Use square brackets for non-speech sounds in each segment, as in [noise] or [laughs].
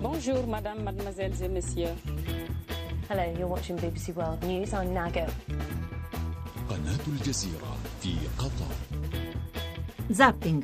Bonjour, madame, mademoiselles et messieurs. Hello, you're watching BBC World News. I'm Nago. قناة الجزيرة في قطر Zapping.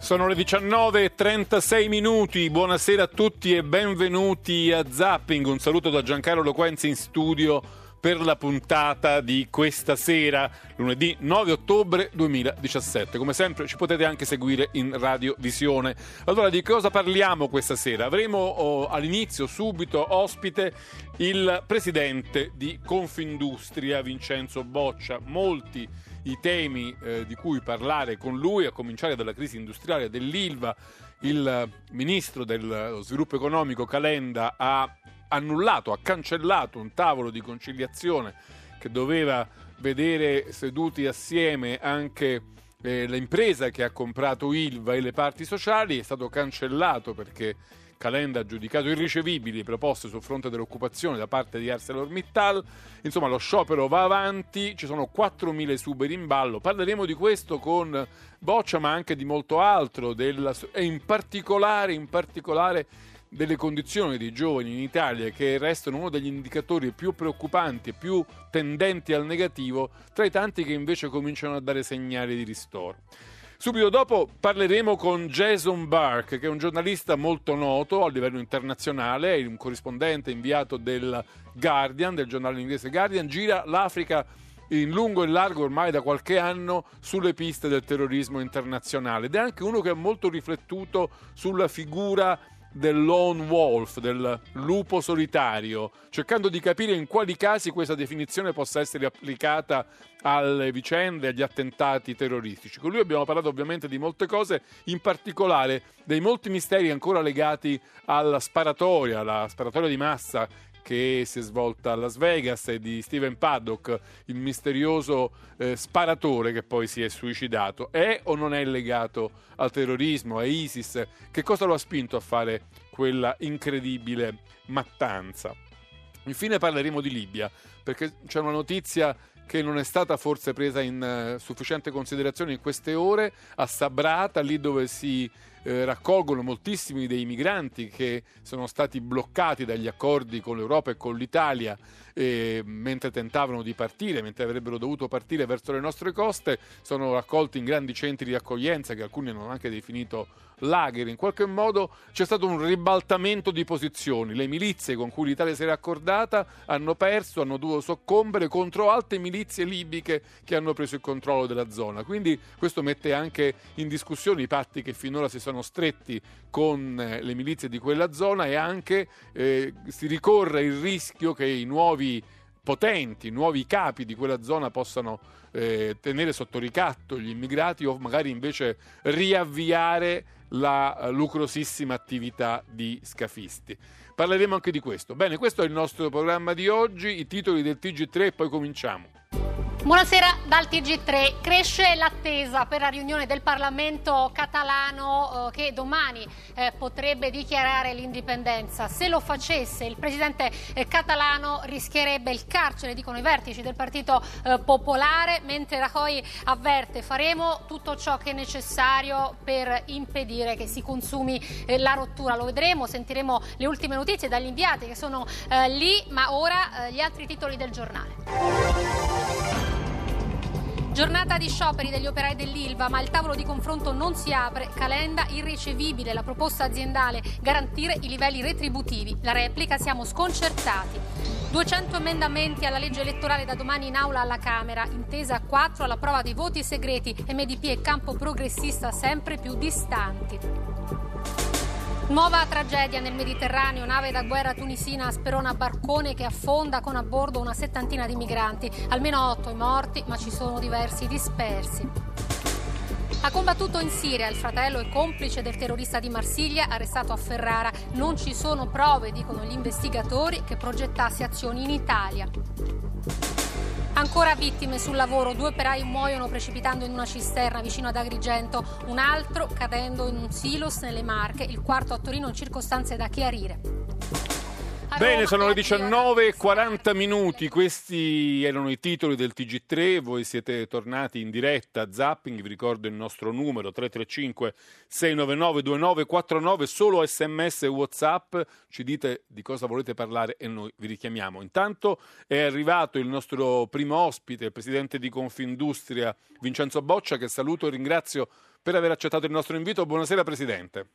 Sono le 19.36 minuti, buonasera a tutti e benvenuti a Zapping. Un saluto da Giancarlo Loquenzi in studio per la puntata di questa sera, lunedì 9 ottobre 2017. Come sempre ci potete anche seguire in radiovisione. Allora, di cosa parliamo questa sera? Avremo oh, all'inizio, subito, ospite il presidente di Confindustria, Vincenzo Boccia. Molti i temi eh, di cui parlare con lui, a cominciare dalla crisi industriale dell'Ilva. Il ministro dello sviluppo economico Calenda ha annullato, ha cancellato un tavolo di conciliazione che doveva vedere seduti assieme anche eh, l'impresa che ha comprato Ilva e le parti sociali, è stato cancellato perché Calenda ha giudicato irricevibili proposte sul fronte dell'occupazione da parte di ArcelorMittal. Insomma, lo sciopero va avanti, ci sono 4.000 esuberi in ballo. Parleremo di questo con Boccia, ma anche di molto altro, della, e in particolare, in particolare delle condizioni dei giovani in Italia che restano uno degli indicatori più preoccupanti e più tendenti al negativo tra i tanti che invece cominciano a dare segnali di ristoro. Subito dopo parleremo con Jason Burke, che è un giornalista molto noto a livello internazionale, è un corrispondente inviato del Guardian, del giornale inglese Guardian, gira l'Africa in lungo e largo ormai da qualche anno sulle piste del terrorismo internazionale ed è anche uno che ha molto riflettuto sulla figura del lone wolf, del lupo solitario, cercando di capire in quali casi questa definizione possa essere applicata alle vicende, agli attentati terroristici. Con lui abbiamo parlato ovviamente di molte cose, in particolare dei molti misteri ancora legati alla sparatoria, la sparatoria di massa che si è svolta a Las Vegas e di Steven Paddock, il misterioso eh, sparatore che poi si è suicidato. È o non è legato al terrorismo, a ISIS? Che cosa lo ha spinto a fare quella incredibile mattanza? Infine parleremo di Libia, perché c'è una notizia che non è stata forse presa in uh, sufficiente considerazione in queste ore, a Sabrata, lì dove si eh, raccolgono moltissimi dei migranti che sono stati bloccati dagli accordi con l'Europa e con l'Italia eh, mentre tentavano di partire, mentre avrebbero dovuto partire verso le nostre coste, sono raccolti in grandi centri di accoglienza che alcuni hanno anche definito lager. In qualche modo c'è stato un ribaltamento di posizioni. Le milizie con cui l'Italia si era accordata hanno perso, hanno dovuto soccombere contro altre milizie libiche che hanno preso il controllo della zona. Quindi questo mette anche in discussione i patti che finora si sono stretti con eh, le milizie di quella zona e anche eh, si ricorre il rischio che i nuovi potenti, nuovi capi di quella zona possano eh, tenere sotto ricatto gli immigrati o magari invece riavviare la lucrosissima attività di scafisti. Parleremo anche di questo. Bene, questo è il nostro programma di oggi, i titoli del TG3 e poi cominciamo. Buonasera dal TG3. Cresce l'attesa per la riunione del Parlamento catalano eh, che domani eh, potrebbe dichiarare l'indipendenza. Se lo facesse il presidente eh, catalano rischierebbe il carcere, dicono i vertici del Partito eh, Popolare, mentre Rajoy avverte faremo tutto ciò che è necessario per impedire che si consumi eh, la rottura. Lo vedremo, sentiremo le ultime notizie dagli inviati che sono eh, lì, ma ora gli altri titoli del giornale. Giornata di scioperi degli operai dell'Ilva, ma il tavolo di confronto non si apre. Calenda irricevibile. La proposta aziendale garantire i livelli retributivi. La replica siamo sconcertati. 200 emendamenti alla legge elettorale da domani in aula alla Camera. Intesa 4 alla prova dei voti segreti. MDP e campo progressista sempre più distanti. Nuova tragedia nel Mediterraneo, nave da guerra tunisina sperona barcone che affonda con a bordo una settantina di migranti, almeno otto i morti, ma ci sono diversi dispersi. Ha combattuto in Siria, il fratello e complice del terrorista di Marsiglia arrestato a Ferrara. Non ci sono prove, dicono gli investigatori, che progettasse azioni in Italia. Ancora vittime sul lavoro, due operai muoiono precipitando in una cisterna vicino ad Agrigento, un altro cadendo in un silos nelle Marche, il quarto a Torino in circostanze da chiarire. Bene, sono le l'addio. 19.40 minuti, questi erano i titoli del TG3, voi siete tornati in diretta Zapping, vi ricordo il nostro numero 335 699 2949, solo sms e whatsapp, ci dite di cosa volete parlare e noi vi richiamiamo. Intanto è arrivato il nostro primo ospite, il presidente di Confindustria Vincenzo Boccia, che saluto e ringrazio per aver accettato il nostro invito. Buonasera Presidente.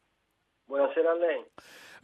Buonasera a lei.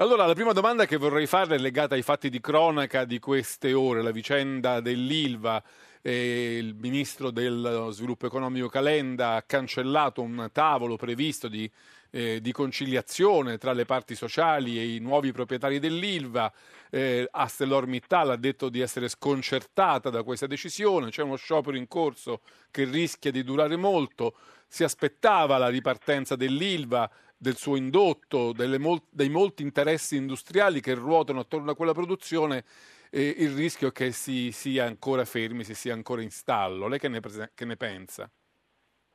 Allora, la prima domanda che vorrei farle è legata ai fatti di cronaca di queste ore, la vicenda dell'Ilva. Eh, il ministro dello sviluppo economico Calenda ha cancellato un tavolo previsto di, eh, di conciliazione tra le parti sociali e i nuovi proprietari dell'Ilva. Eh, ArcelorMittal ha detto di essere sconcertata da questa decisione, c'è uno sciopero in corso che rischia di durare molto. Si aspettava la ripartenza dell'Ilva, del suo indotto, mol- dei molti interessi industriali che ruotano attorno a quella produzione, eh, il rischio è che si sia ancora fermi, si sia ancora in stallo. Lei che ne, prese- che ne pensa?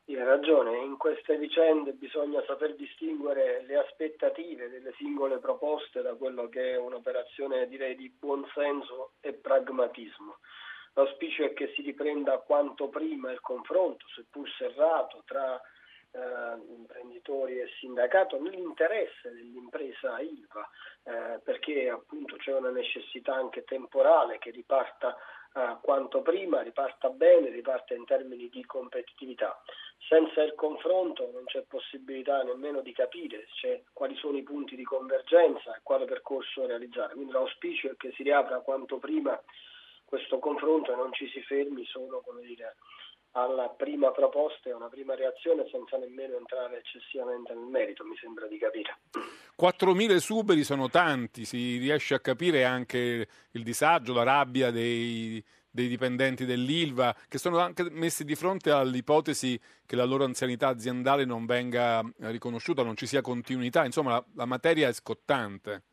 Sì, ha ragione, in queste vicende bisogna saper distinguere le aspettative delle singole proposte da quello che è un'operazione direi di buonsenso e pragmatismo. L'auspicio è che si riprenda quanto prima il confronto, seppur serrato, tra eh, imprenditori e sindacato nell'interesse dell'impresa ILVA, eh, perché appunto c'è una necessità anche temporale che riparta eh, quanto prima, riparta bene, riparta in termini di competitività. Senza il confronto non c'è possibilità nemmeno di capire cioè, quali sono i punti di convergenza e quale percorso realizzare. Quindi l'auspicio è che si riapra quanto prima questo confronto e non ci si fermi solo come dire, alla prima proposta e una prima reazione senza nemmeno entrare eccessivamente nel merito, mi sembra di capire. 4.000 esuberi sono tanti, si riesce a capire anche il disagio, la rabbia dei, dei dipendenti dell'ILVA che sono anche messi di fronte all'ipotesi che la loro anzianità aziendale non venga riconosciuta, non ci sia continuità, insomma la, la materia è scottante.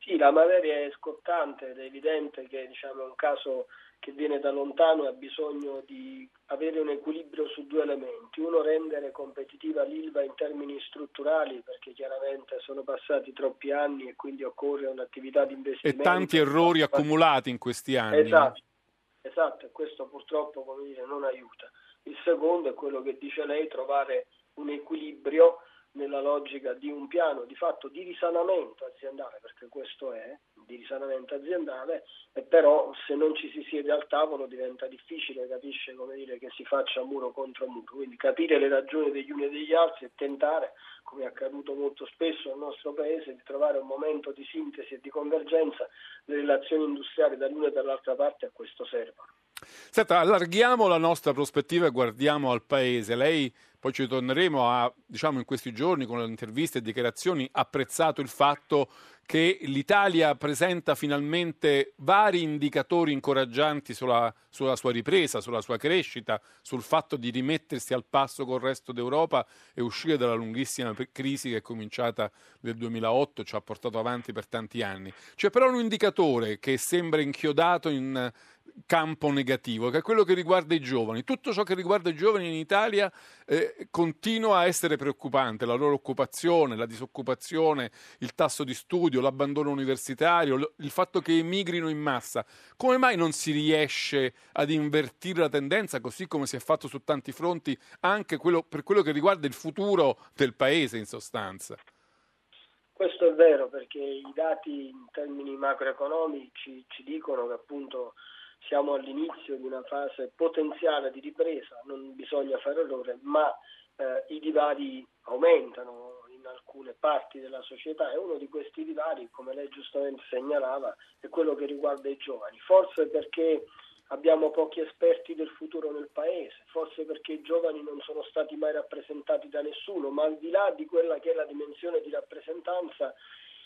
Sì, la materia è scottante ed è evidente che diciamo, è un caso che viene da lontano e ha bisogno di avere un equilibrio su due elementi. Uno, rendere competitiva l'ILVA in termini strutturali, perché chiaramente sono passati troppi anni e quindi occorre un'attività di investimento. E tanti errori accumulati in questi anni. Esatto, esatto, e questo purtroppo come dire, non aiuta. Il secondo è quello che dice lei, trovare un equilibrio nella logica di un piano di fatto di risanamento aziendale, perché questo è, di risanamento aziendale, e però se non ci si siede al tavolo diventa difficile, capisce come dire, che si faccia muro contro muro, quindi capire le ragioni degli uni e degli altri e tentare, come è accaduto molto spesso nel nostro Paese, di trovare un momento di sintesi e di convergenza delle relazioni industriali dall'una e dall'altra parte a questo servono. Senta, allarghiamo la nostra prospettiva e guardiamo al Paese. Lei, poi ci torneremo a, diciamo in questi giorni con le interviste e dichiarazioni, apprezzato il fatto che l'Italia presenta finalmente vari indicatori incoraggianti sulla, sulla, sua ripresa, sulla sua crescita, sul fatto di rimettersi al passo col resto d'Europa e uscire dalla lunghissima crisi che è cominciata nel 2008, ci ha portato avanti per tanti anni. C'è però un indicatore che sembra inchiodato in campo negativo, che è quello che riguarda i giovani. Tutto ciò che riguarda i giovani in Italia eh, continua a essere preoccupante, la loro occupazione, la disoccupazione, il tasso di studio, l'abbandono universitario, il fatto che emigrino in massa. Come mai non si riesce ad invertire la tendenza, così come si è fatto su tanti fronti, anche quello, per quello che riguarda il futuro del Paese in sostanza? Questo è vero perché i dati in termini macroeconomici ci dicono che appunto siamo all'inizio di una fase potenziale di ripresa, non bisogna fare errore, ma eh, i divari aumentano in alcune parti della società e uno di questi divari, come lei giustamente segnalava, è quello che riguarda i giovani. Forse perché abbiamo pochi esperti del futuro nel paese, forse perché i giovani non sono stati mai rappresentati da nessuno, ma al di là di quella che è la dimensione di rappresentanza,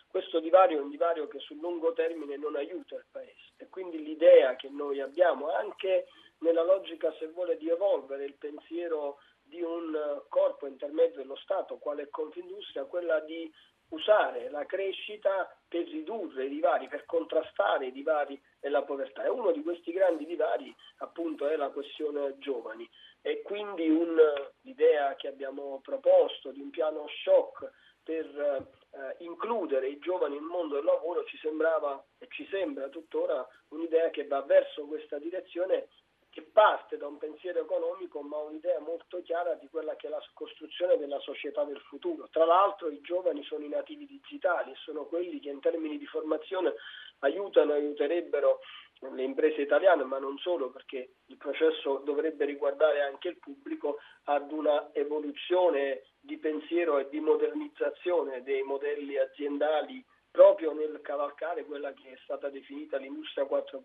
questo divario è un divario che sul lungo termine non aiuta il Paese e quindi l'idea che noi abbiamo anche nella logica, se vuole, di evolvere il pensiero di un corpo intermedio dello Stato, quale Confindustria, quella di usare la crescita per ridurre i divari, per contrastare i divari e la povertà. E uno di questi grandi divari appunto è la questione giovani e quindi un, l'idea che abbiamo proposto di un piano shock per eh, includere i giovani il mondo del lavoro ci sembrava e ci sembra tuttora un'idea che va verso questa direzione che parte da un pensiero economico ma un'idea molto chiara di quella che è la costruzione della società del futuro. Tra l'altro i giovani sono i nativi digitali e sono quelli che in termini di formazione aiutano e aiuterebbero le imprese italiane, ma non solo, perché il processo dovrebbe riguardare anche il pubblico, ad una evoluzione di pensiero e di modernizzazione dei modelli aziendali proprio nel cavalcare quella che è stata definita l'industria 4.0.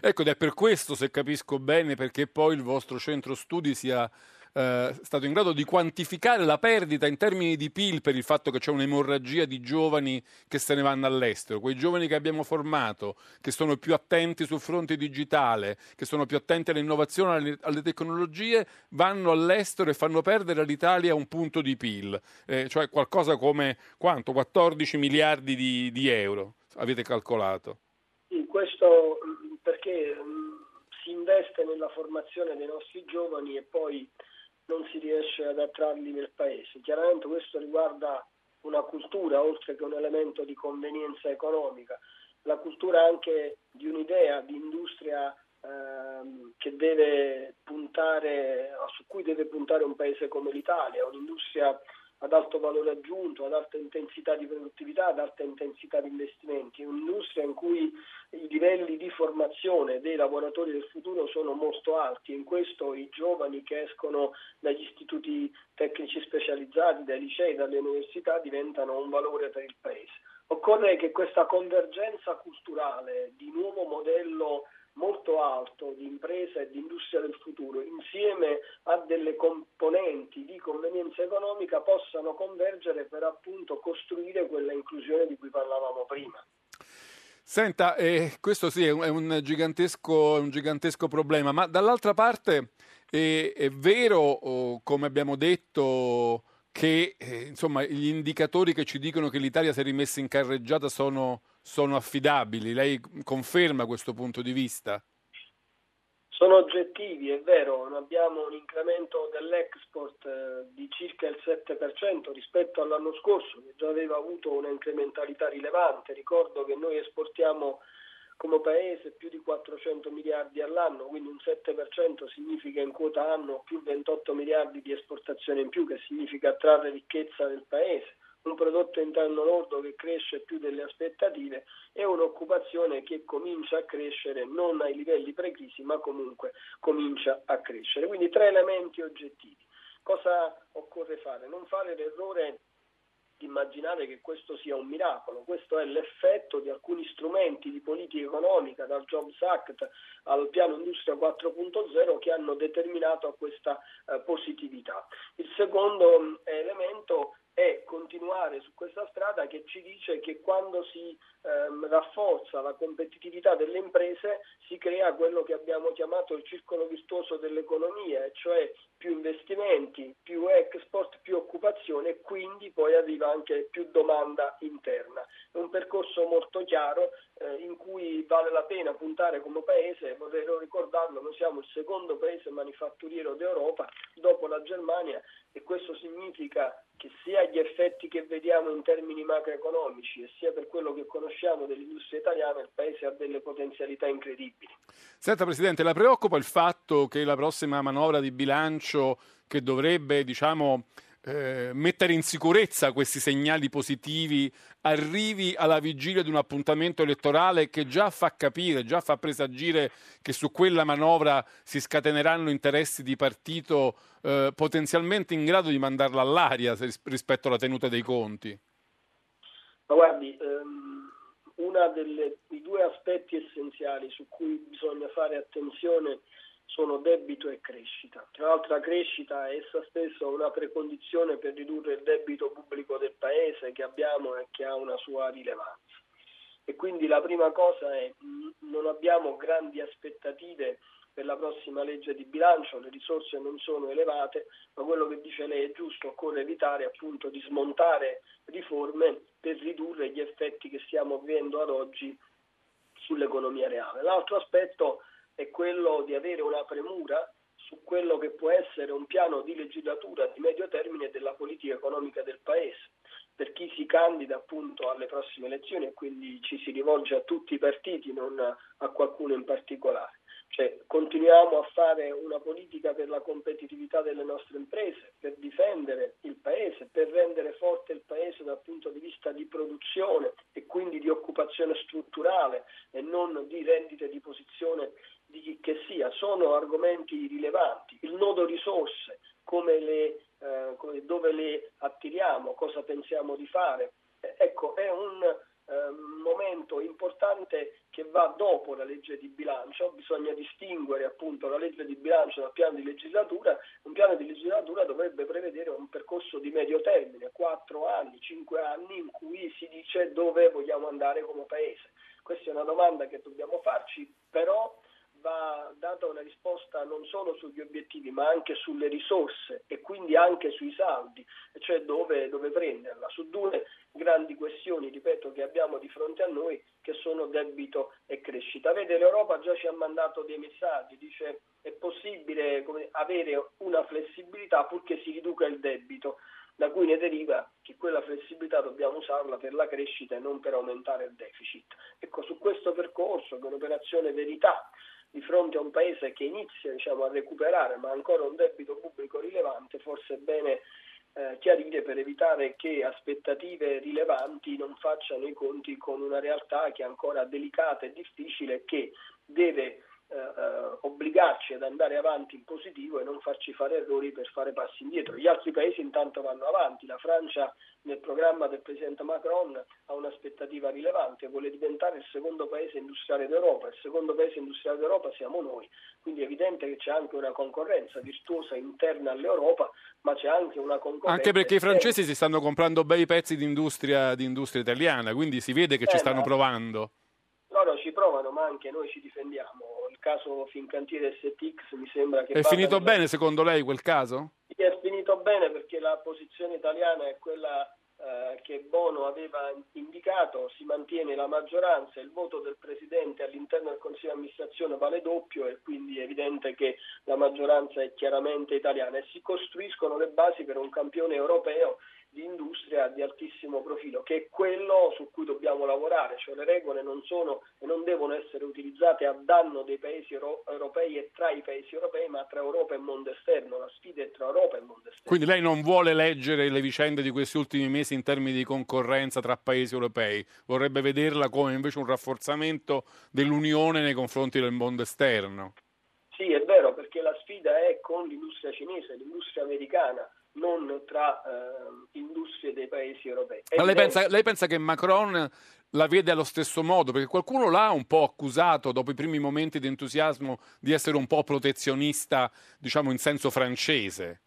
Ecco, ed è per questo, se capisco bene, perché poi il vostro centro studi sia eh, stato in grado di quantificare la perdita in termini di PIL per il fatto che c'è un'emorragia di giovani che se ne vanno all'estero, quei giovani che abbiamo formato, che sono più attenti sul fronte digitale, che sono più attenti all'innovazione, alle, alle tecnologie, vanno all'estero e fanno perdere all'Italia un punto di PIL, eh, cioè qualcosa come quanto? 14 miliardi di, di euro, avete calcolato. Sì, questo perché si investe nella formazione dei nostri giovani e poi non si riesce ad attrarli nel paese. Chiaramente questo riguarda una cultura oltre che un elemento di convenienza economica, la cultura anche di un'idea di industria ehm, che deve puntare, su cui deve puntare un paese come l'Italia, un'industria ad alto valore aggiunto, ad alta intensità di produttività, ad alta intensità di investimenti, un'industria in cui i livelli di formazione dei lavoratori del futuro sono molto alti e in questo i giovani che escono dagli istituti tecnici specializzati, dai licei, dalle università diventano un valore per il Paese. Occorre che questa convergenza culturale di nuovo modello molto alto di impresa e di industria del futuro, insieme a delle componenti di convenienza economica, possano convergere per appunto costruire quella inclusione di cui parlavamo prima. Senta, eh, questo sì è un, gigantesco, un, gigantesco, problema, ma dall'altra parte eh, è vero, oh, come abbiamo detto, che eh, insomma, gli indicatori che ci dicono che l'Italia si è rimessa in carreggiata sono sono affidabili. Lei conferma questo punto di vista? Sono oggettivi, è vero, abbiamo un incremento dell'export eh, di circa il 7% rispetto all'anno scorso, che già aveva avuto una incrementalità rilevante. Ricordo che noi esportiamo come paese più di 400 miliardi all'anno, quindi un 7% significa in quota anno più 28 miliardi di esportazione in più, che significa attrarre ricchezza nel paese un prodotto interno lordo che cresce più delle aspettative e un'occupazione che comincia a crescere non ai livelli pre-crisi ma comunque comincia a crescere. Quindi tre elementi oggettivi. Cosa occorre fare? Non fare l'errore di immaginare che questo sia un miracolo, questo è l'effetto di alcuni strumenti di politica economica, dal Jobs Act al piano Industria 4.0, che hanno determinato questa eh, positività. Il secondo eh, elemento è continuare su questa strada che ci dice che quando si ehm, rafforza la competitività delle imprese si crea quello che abbiamo chiamato il circolo virtuoso dell'economia, cioè più investimenti, più export, più occupazione e quindi poi arriva anche più domanda interna. È un percorso molto chiaro eh, in cui vale la pena puntare come paese, vorrei ricordarlo, noi siamo il secondo paese manifatturiero d'Europa dopo la Germania e questo significa che sia gli effetti che vediamo in termini macroeconomici e sia per quello che conosciamo dell'industria italiana, il Paese ha delle potenzialità incredibili. Senta Presidente, la preoccupa il fatto che la prossima manovra di bilancio che dovrebbe, diciamo, eh, mettere in sicurezza questi segnali positivi arrivi alla vigilia di un appuntamento elettorale che già fa capire, già fa presagire che su quella manovra si scateneranno interessi di partito eh, potenzialmente in grado di mandarla all'aria rispetto alla tenuta dei conti? Ma guardi, ehm, uno dei due aspetti essenziali su cui bisogna fare attenzione sono debito e crescita. Tra l'altro la crescita è essa stessa una precondizione per ridurre il debito pubblico del Paese che abbiamo e che ha una sua rilevanza. E quindi la prima cosa è non abbiamo grandi aspettative per la prossima legge di bilancio, le risorse non sono elevate, ma quello che dice lei è giusto, occorre evitare appunto di smontare riforme per ridurre gli effetti che stiamo vivendo ad oggi sull'economia reale. L'altro aspetto è quello di avere una premura su quello che può essere un piano di legislatura di medio termine della politica economica del Paese. per chi si candida appunto alle prossime elezioni e quindi ci si rivolge a tutti i partiti, non a qualcuno in particolare. Cioè, continuiamo a fare una politica per la competitività delle nostre imprese, per difendere il Paese, per rendere forte il Paese dal punto di vista di produzione e quindi di occupazione strutturale e non di rendite di posizione di chi che sia. Sono argomenti rilevanti. Il nodo risorse, come le, eh, dove le attiriamo, cosa pensiamo di fare. ecco, è un eh, momento importante che va dopo la legge di bilancio, bisogna distinguere appunto la legge di bilancio dal piano di legislatura, un piano di legislatura dovrebbe prevedere un percorso di medio termine, 4 anni, 5 anni in cui si dice dove vogliamo andare come paese. Questa è una domanda che dobbiamo farci, però va data una risposta non solo sugli obiettivi ma anche sulle risorse e quindi anche sui saldi, cioè dove, dove prenderla, su due grandi questioni, ripeto, che abbiamo di fronte a noi che sono debito e crescita. Vede, l'Europa già ci ha mandato dei messaggi, dice è possibile avere una flessibilità purché si riduca il debito da cui ne deriva che quella flessibilità dobbiamo usarla per la crescita e non per aumentare il deficit. Ecco, su questo percorso, che è un'operazione verità, di fronte a un paese che inizia diciamo, a recuperare ma ancora un debito pubblico rilevante, forse è bene eh, chiarire per evitare che aspettative rilevanti non facciano i conti con una realtà che è ancora delicata e difficile e che deve eh, eh, obbligarci ad andare avanti in positivo e non farci fare errori per fare passi indietro. Gli altri paesi intanto vanno avanti, la Francia nel programma del Presidente Macron ha un'aspettativa rilevante, vuole diventare il secondo paese industriale d'Europa, il secondo paese industriale d'Europa siamo noi, quindi è evidente che c'è anche una concorrenza virtuosa interna all'Europa, ma c'è anche una concorrenza... Anche perché i francesi si stanno comprando bei pezzi di industria, di industria italiana, quindi si vede che eh, ci stanno provando. Loro ci provano, ma anche noi ci difendiamo caso Fincantiere STX mi sembra che... È finito bene secondo lei quel caso? Sì, è finito bene perché la posizione italiana è quella eh, che Bono aveva indicato, si mantiene la maggioranza, il voto del Presidente all'interno del Consiglio di amministrazione vale doppio e quindi è evidente che la maggioranza è chiaramente italiana e si costruiscono le basi per un campione europeo di industria di altissimo profilo, che è quello su cui dobbiamo lavorare, cioè le regole non sono e non devono essere utilizzate a danno dei paesi euro- europei e tra i paesi europei, ma tra Europa e mondo esterno, la sfida è tra Europa e mondo esterno. Quindi lei non vuole leggere le vicende di questi ultimi mesi in termini di concorrenza tra paesi europei, vorrebbe vederla come invece un rafforzamento dell'Unione nei confronti del mondo esterno. Sì, è vero, perché la sfida è con l'industria cinese, l'industria americana, non tra eh, industrie dei paesi europei. Ma lei pensa, lei pensa, che Macron la vede allo stesso modo? Perché qualcuno l'ha un po' accusato dopo i primi momenti di entusiasmo di essere un po' protezionista, diciamo in senso francese.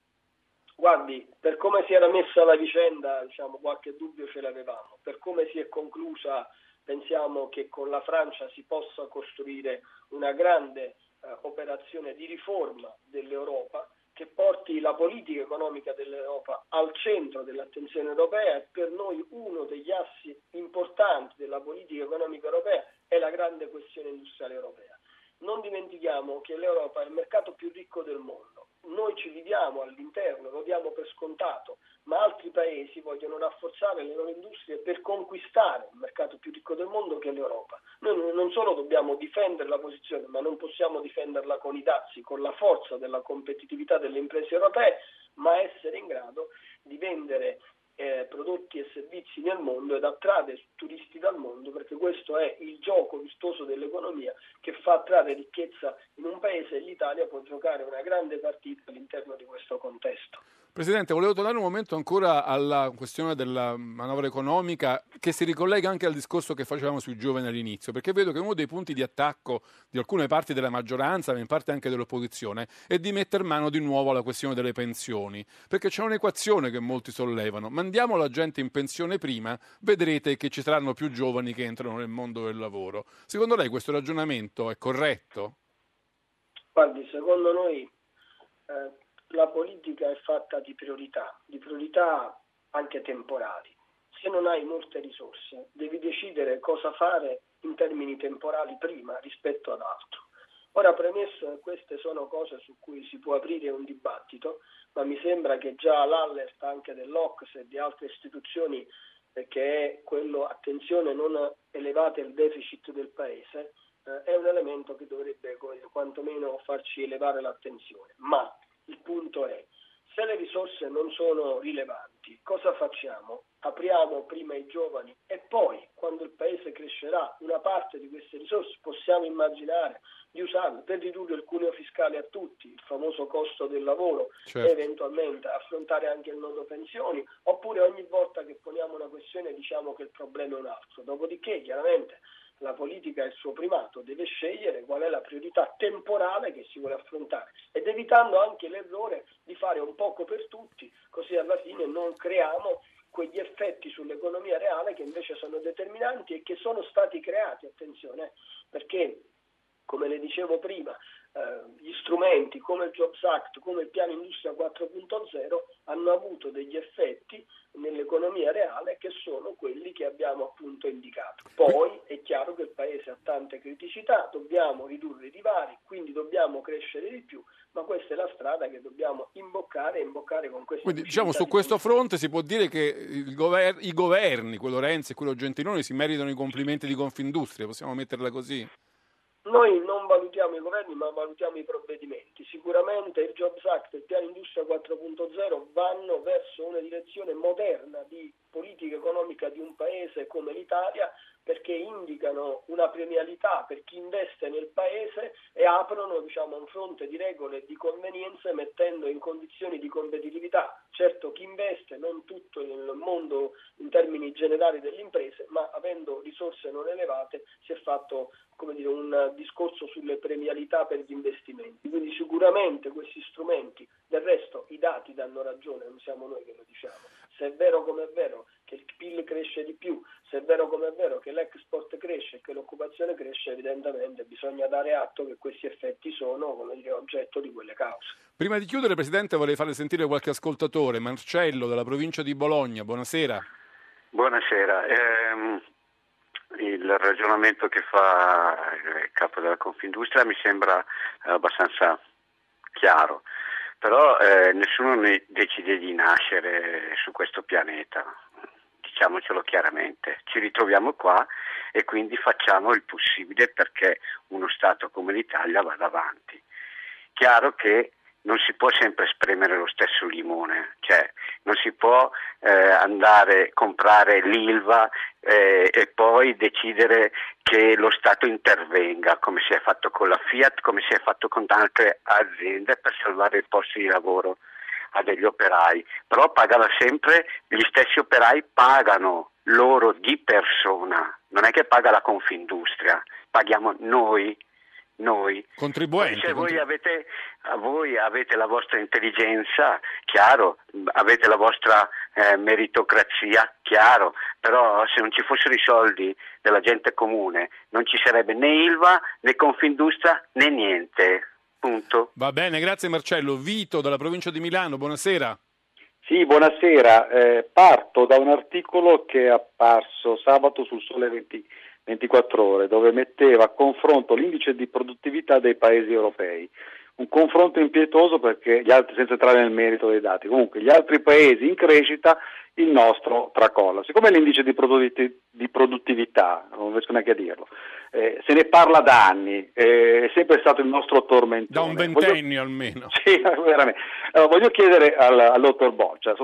Guardi, per come si era messa la vicenda, diciamo, qualche dubbio ce l'avevamo. Per come si è conclusa, pensiamo che con la Francia si possa costruire una grande eh, operazione di riforma dell'Europa che porti la politica economica dell'Europa al centro dell'attenzione europea e per noi uno degli assi importanti della politica economica europea è la grande questione industriale europea. Non dimentichiamo che l'Europa è il mercato più ricco del mondo noi ci viviamo all'interno, lo diamo per scontato, ma altri paesi vogliono rafforzare le loro industrie per conquistare il mercato più ricco del mondo che è l'Europa. Noi non solo dobbiamo difendere la posizione, ma non possiamo difenderla con i dazi, con la forza della competitività delle imprese europee, ma essere in grado di vendere eh, prodotti e servizi nel mondo ed attrarre turisti dal mondo, perché questo è il gioco vistoso dell'economia che fa attrarre ricchezza in un paese e l'Italia può giocare una grande partita all'interno di questo contesto. Presidente, volevo tornare un momento ancora alla questione della manovra economica che si ricollega anche al discorso che facevamo sui giovani all'inizio, perché vedo che uno dei punti di attacco di alcune parti della maggioranza, ma in parte anche dell'opposizione, è di mettere mano di nuovo alla questione delle pensioni, perché c'è un'equazione che molti sollevano, mandiamo la gente in pensione prima, vedrete che ci saranno più giovani che entrano nel mondo del lavoro. Secondo lei questo ragionamento è corretto? Guardi, secondo noi eh, la politica è fatta di priorità, di priorità anche temporali. Se non hai molte risorse, devi decidere cosa fare in termini temporali prima rispetto ad altro. Ora premesso che queste sono cose su cui si può aprire un dibattito, ma mi sembra che già l'allert anche dell'Ocs e di altre istituzioni che è quello attenzione non elevate il deficit del Paese, eh, è un elemento che dovrebbe quantomeno farci elevare l'attenzione. Ma il punto è, se le risorse non sono rilevanti, cosa facciamo? Apriamo prima i giovani e poi, quando il Paese crescerà, una parte di queste risorse possiamo immaginare di usarle per ridurre il cuneo fiscale a tutti, il famoso costo del lavoro certo. e eventualmente affrontare anche il nodo pensioni, oppure ogni volta che poniamo una questione diciamo che il problema è un altro. Dopodiché, chiaramente, la politica ha il suo primato, deve scegliere qual è la priorità temporale che si vuole affrontare ed evitando anche l'errore di fare un poco per tutti, così alla fine non creiamo quegli effetti sull'economia reale che invece sono determinanti e che sono stati creati, attenzione, perché come le dicevo prima, eh, gli strumenti come il Jobs Act, come il piano Industria 4.0 hanno avuto degli effetti nell'economia reale che sono abbiamo appunto indicato. Poi è chiaro che il Paese ha tante criticità, dobbiamo ridurre i divari, quindi dobbiamo crescere di più, ma questa è la strada che dobbiamo imboccare e imboccare con questa Quindi diciamo su questo fronte si può dire che gover- i governi, quello Renzi e quello Gentiloni, si meritano i complimenti di Confindustria, possiamo metterla così? Noi non valutiamo i governi ma valutiamo i provvedimenti. Sicuramente il Jobs Act e il Piano Industria 4.0 vanno verso una direzione moderna di politica economica di un paese come l'Italia perché indicano una premialità per chi investe nel paese e aprono diciamo, un fronte di regole e di convenienze mettendo in condizioni di competitività. Certo chi investe, non tutto il mondo in termini generali delle imprese, ma avendo risorse non elevate si è fatto dire, un discorso sulle premialità per gli investimenti. Quindi sicuramente questi strumenti, del resto i dati danno ragione, non siamo noi che lo diciamo. Se è vero come è vero che il PIL cresce di più, se è vero come è vero che l'export cresce e che l'occupazione cresce, evidentemente bisogna dare atto che questi effetti sono dire, oggetto di quelle cause. Prima di chiudere, Presidente, vorrei fare sentire qualche ascoltatore. Marcello della provincia di Bologna, buonasera. Buonasera. Eh, il ragionamento che fa il capo della Confindustria mi sembra abbastanza chiaro, però eh, nessuno ne decide di nascere su questo pianeta, diciamocelo chiaramente, ci ritroviamo qua e quindi facciamo il possibile perché uno Stato come l'Italia vada avanti. Chiaro che non si può sempre spremere lo stesso limone, cioè non si può eh, andare a comprare l'ILVA eh, e poi decidere che lo Stato intervenga, come si è fatto con la Fiat, come si è fatto con altre aziende per salvare i posti di lavoro a degli operai, però pagano sempre, gli stessi operai pagano loro di persona, non è che paga la Confindustria, paghiamo noi noi. Contribuenti. Se voi avete, voi avete, la vostra intelligenza, chiaro, avete la vostra eh, meritocrazia, chiaro, però se non ci fossero i soldi della gente comune non ci sarebbe né Ilva né Confindustria né niente. Punto. Va bene, grazie Marcello. Vito dalla provincia di Milano, buonasera. Sì, buonasera. Eh, parto da un articolo che è apparso sabato sul Sole 20 24 ore, dove metteva a confronto l'indice di produttività dei paesi europei. Un confronto impietoso perché gli altri, senza entrare nel merito dei dati, comunque gli altri paesi in crescita, il nostro tracolla. Siccome l'indice di, produttività, non riesco neanche a dirlo, eh, se ne parla da anni, eh, è sempre stato il nostro tormentone. Da un ventennio voglio... almeno. [laughs] Sì, veramente. Allora, voglio chiedere al, al dottor Boccia,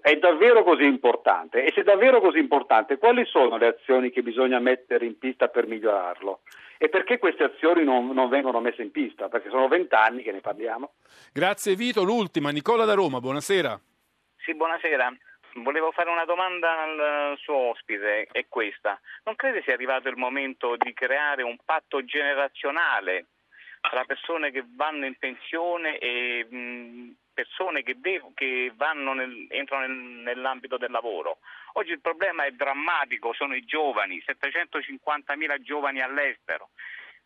è davvero così importante? E se è davvero così importante, quali sono le azioni che bisogna mettere in pista per migliorarlo? E perché queste azioni non, non vengono messe in pista? Perché sono vent'anni che ne parliamo. Grazie Vito, l'ultima, Nicola da Roma, buonasera. Sì, buonasera. Volevo fare una domanda al suo ospite, è questa. Non crede sia arrivato il momento di creare un patto generazionale tra persone che vanno in pensione e mh, persone che, dev- che nel- entrano nel- nell'ambito del lavoro? Oggi il problema è drammatico, sono i giovani, 750.000 giovani all'estero.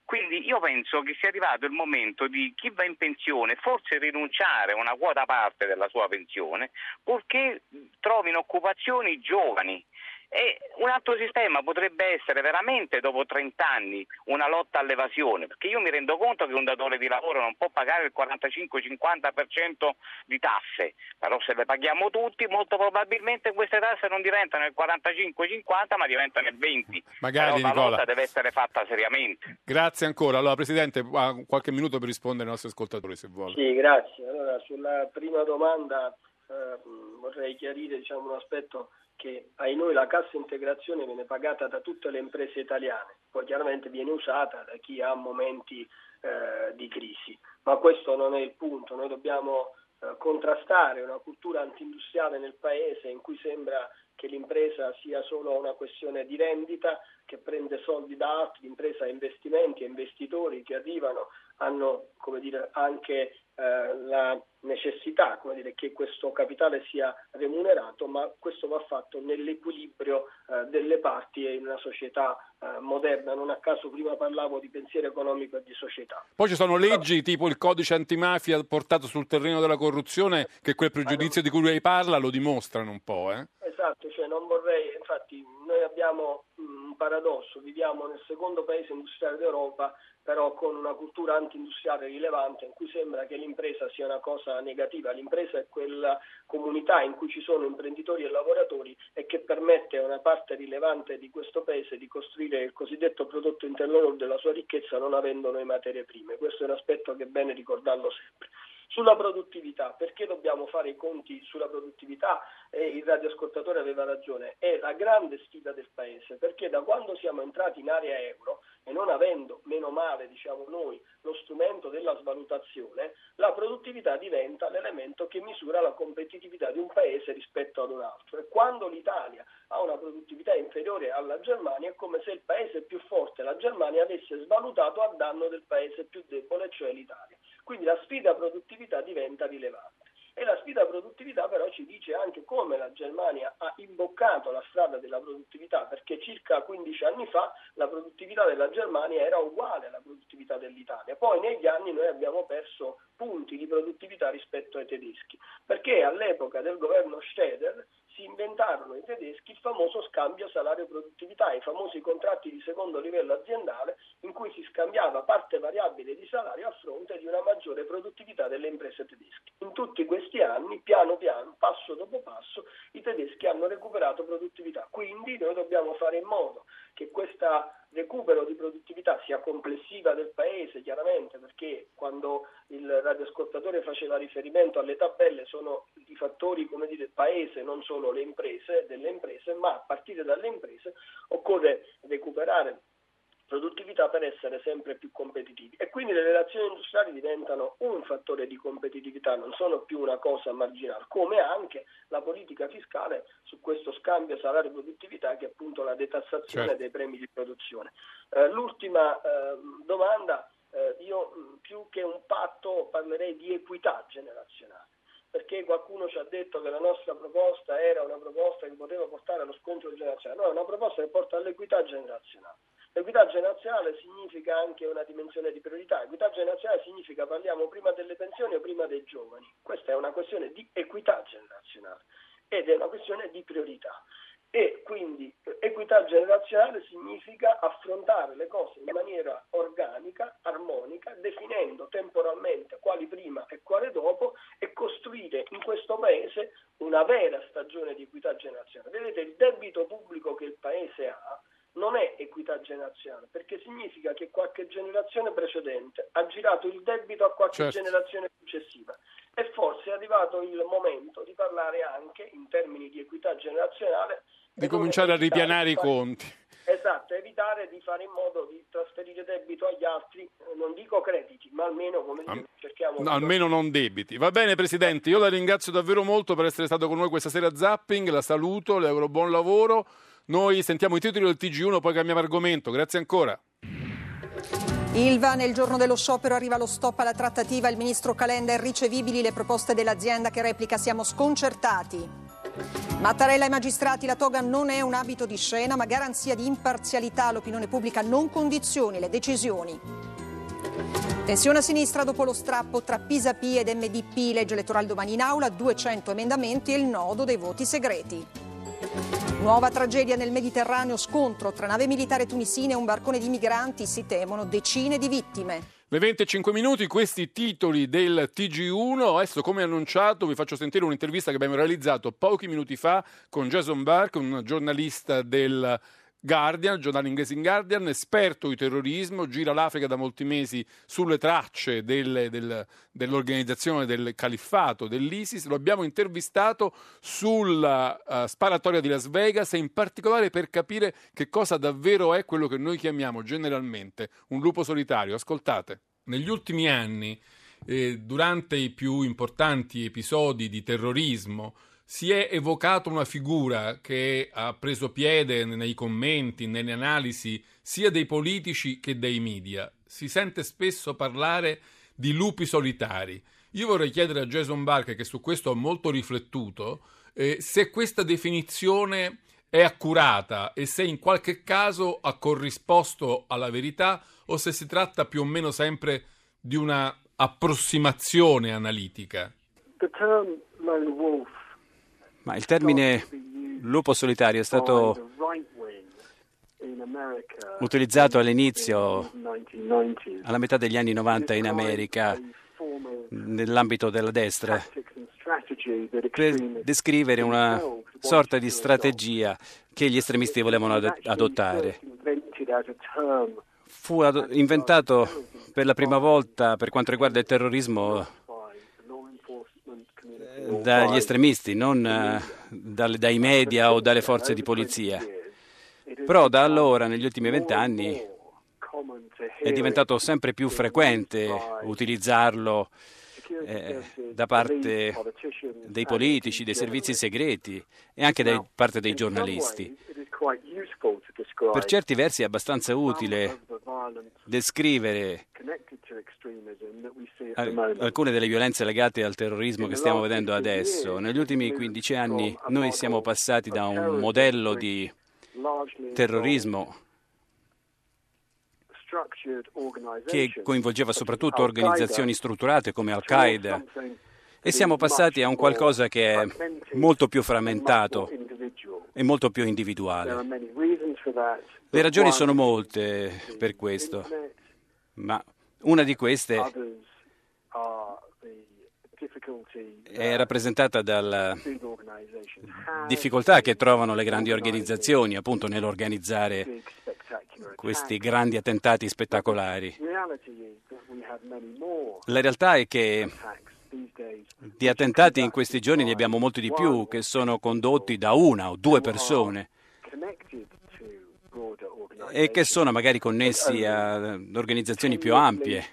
Quindi io penso che sia arrivato il momento di chi va in pensione forse rinunciare a una quota parte della sua pensione purché trovino occupazioni giovani E un altro sistema potrebbe essere veramente dopo 30 anni una lotta all'evasione, perché io mi rendo conto che un datore di lavoro non può pagare il 45-50% di tasse, però se le paghiamo tutti molto probabilmente queste tasse non diventano il 45-50 ma diventano il 20%. Magari però la Nicola. lotta deve essere fatta seriamente. Grazie ancora. Allora, Presidente, ha qualche minuto per rispondere ai nostri ascoltatori, se vuole. Sì, grazie. Allora, sulla prima domanda eh, vorrei chiarire diciamo, un aspetto che ai noi la cassa integrazione viene pagata da tutte le imprese italiane, poi chiaramente viene usata da chi ha momenti eh, di crisi, ma questo non è il punto, noi dobbiamo eh, contrastare una cultura antindustriale nel Paese in cui sembra che l'impresa sia solo una questione di rendita, che prende soldi da altri, l'impresa ha investimenti e investitori che arrivano, hanno dire, anche eh, la necessità come dire, che questo capitale sia remunerato, ma questo va fatto nell'equilibrio eh, delle parti e in una società eh, moderna. Non a caso prima parlavo di pensiero economico e di società. Poi ci sono leggi tipo il codice antimafia portato sul terreno della corruzione che quel pregiudizio di cui lei parla lo dimostrano un po', eh? Esatto, cioè non vorrei, infatti noi abbiamo paradosso, viviamo nel secondo paese industriale d'Europa, però con una cultura anti-industriale rilevante in cui sembra che l'impresa sia una cosa negativa. L'impresa è quella comunità in cui ci sono imprenditori e lavoratori e che permette a una parte rilevante di questo paese di costruire il cosiddetto prodotto interno della sua ricchezza non avendo noi materie prime. Questo è un aspetto che è bene ricordarlo sempre. Sulla produttività, perché dobbiamo fare i conti sulla produttività? E il radioascoltatore aveva ragione, è la grande sfida del Paese, perché da quando siamo entrati in area euro e non avendo, meno male diciamo noi, lo strumento della svalutazione, la produttività diventa l'elemento che misura la competitività di un Paese rispetto ad un altro. E quando l'Italia ha una produttività inferiore alla Germania è come se il Paese più forte, la Germania, avesse svalutato a danno del Paese più debole, cioè l'Italia. Quindi la sfida produttività diventa rilevante. E la sfida produttività però ci dice anche come la Germania ha imboccato la strada della produttività, perché circa 15 anni fa la produttività della Germania era uguale alla produttività dell'Italia. Poi negli anni noi abbiamo perso punti di produttività rispetto ai tedeschi, perché all'epoca del governo Scheder si inventarono i tedeschi il famoso scambio salario-produttività, i famosi contratti di secondo livello aziendale in cui si scambiava parte variabile di salario a fronte di una maggiore produttività delle imprese tedesche. In tutti questi anni, piano piano, passo dopo passo, i tedeschi hanno recuperato produttività. Quindi noi dobbiamo fare in modo che questo recupero di produttività sia complessiva del paese, chiaramente, perché quando il radioascoltatore faceva riferimento alle tabelle sono i fattori come dire paese, non solo le imprese, delle imprese, ma a partire dalle imprese occorre recuperare produttività per essere sempre più competitivi e quindi le relazioni industriali diventano un fattore di competitività, non sono più una cosa marginale, come anche la politica fiscale su questo scambio salario-produttività che è appunto la detassazione Certo. dei premi di produzione. Eh, l'ultima eh, domanda, eh, io più che un patto parlerei di equità generazionale perché qualcuno ci ha detto che la nostra proposta era una proposta che poteva portare allo scontro generazionale, no, è una proposta che porta all'equità generazionale. L'equità generazionale significa anche una dimensione di priorità. Equità generazionale significa parliamo prima delle pensioni o prima dei giovani. Questa è una questione di equità generazionale ed è una questione di priorità. E quindi eh, equità generazionale significa affrontare le cose in maniera organica, armonica, definendo temporalmente quali prima e quali dopo e costruire in questo Paese una vera stagione di equità generazionale. Vedete, il debito pubblico che il Paese ha non è equità generazionale, perché significa che qualche generazione precedente ha girato il debito a qualche Certo. generazione successiva e forse è arrivato il momento di parlare anche in termini di equità generazionale Di cominciare a ripianare i conti. Esatto, evitare di fare in modo di trasferire debito agli altri, eh, non dico crediti, ma almeno come dire, Am- cerchiamo No, di almeno non debiti. Va bene, Presidente, io la ringrazio davvero molto per essere stato con noi questa sera a Zapping, la saluto, le auguro buon lavoro. Noi sentiamo i titoli del TG1, poi cambiamo argomento. Grazie ancora. Ilva, nel giorno dello sciopero arriva lo stop alla trattativa, il ministro Calenda irricevibili le proposte dell'azienda che replica siamo sconcertati. Mattarella ai magistrati, la toga non è un abito di scena ma garanzia di imparzialità, l'opinione pubblica non condizioni le decisioni. Tensione a sinistra dopo lo strappo tra Pisapì ed MDP, legge elettorale domani in aula, 200 emendamenti e il nodo dei voti segreti. Nuova tragedia nel Mediterraneo, scontro tra nave militare tunisina e un barcone di migranti, si temono decine di vittime. Le 25 minuti, questi titoli del TG1. Adesso, come annunciato, vi faccio sentire un'intervista che abbiamo realizzato pochi minuti fa con Jason Burke, un giornalista del Guardian, giornale inglese in Guardian, esperto di terrorismo, gira l'Africa da molti mesi sulle tracce del, del, dell'organizzazione del califfato dell'ISIS. Lo abbiamo intervistato sulla uh, sparatoria di Las Vegas e in particolare per capire che cosa davvero è quello che noi chiamiamo generalmente un lupo solitario. Ascoltate. Negli ultimi anni, eh, durante i più importanti episodi di terrorismo, si è evocata una figura che ha preso piede nei commenti, nelle analisi sia dei politici che dei media. Si sente spesso parlare di lupi solitari. Io vorrei chiedere a Jason Barker, che su questo ha molto riflettuto, eh, se questa definizione è accurata e se in qualche caso ha corrisposto alla verità o se si tratta più o meno sempre di una approssimazione analitica. The term lone wolf ma il termine lupo solitario è stato utilizzato all'inizio, alla metà degli anli 90 in America, nell'ambito della destra, per descrivere una sorta di strategia che gli estremisti volevano adottare. Fu inventato per la prima volta per quanto riguarda il terrorismo dagli estremisti, non uh, dai media o dalle forze di polizia. Però da allora, negli ultimi vent'anni, è diventato sempre più frequente utilizzarlo eh, da parte dei politici, dei servizi segreti e anche da parte dei giornalisti. Per certi versi è abbastanza utile descrivere alcune delle violenze legate al terrorismo che stiamo vedendo adesso. Negli ultimi 15 anni noi siamo passati da un modello di terrorismo che coinvolgeva soprattutto organizzazioni strutturate come Al-Qaeda. e siamo passati a un qualcosa che è molto più frammentato e molto più individuale. Le ragioni sono molte per questo, ma una di queste è rappresentata dalla difficoltà che trovano le grandi organizzazioni appunto nell'organizzare questi grandi attentati spettacolari. La realtà è che di attentati in questi giorni ne abbiamo molti di più che sono condotti da una o due persone e che sono magari connessi a organizzazioni più ampie,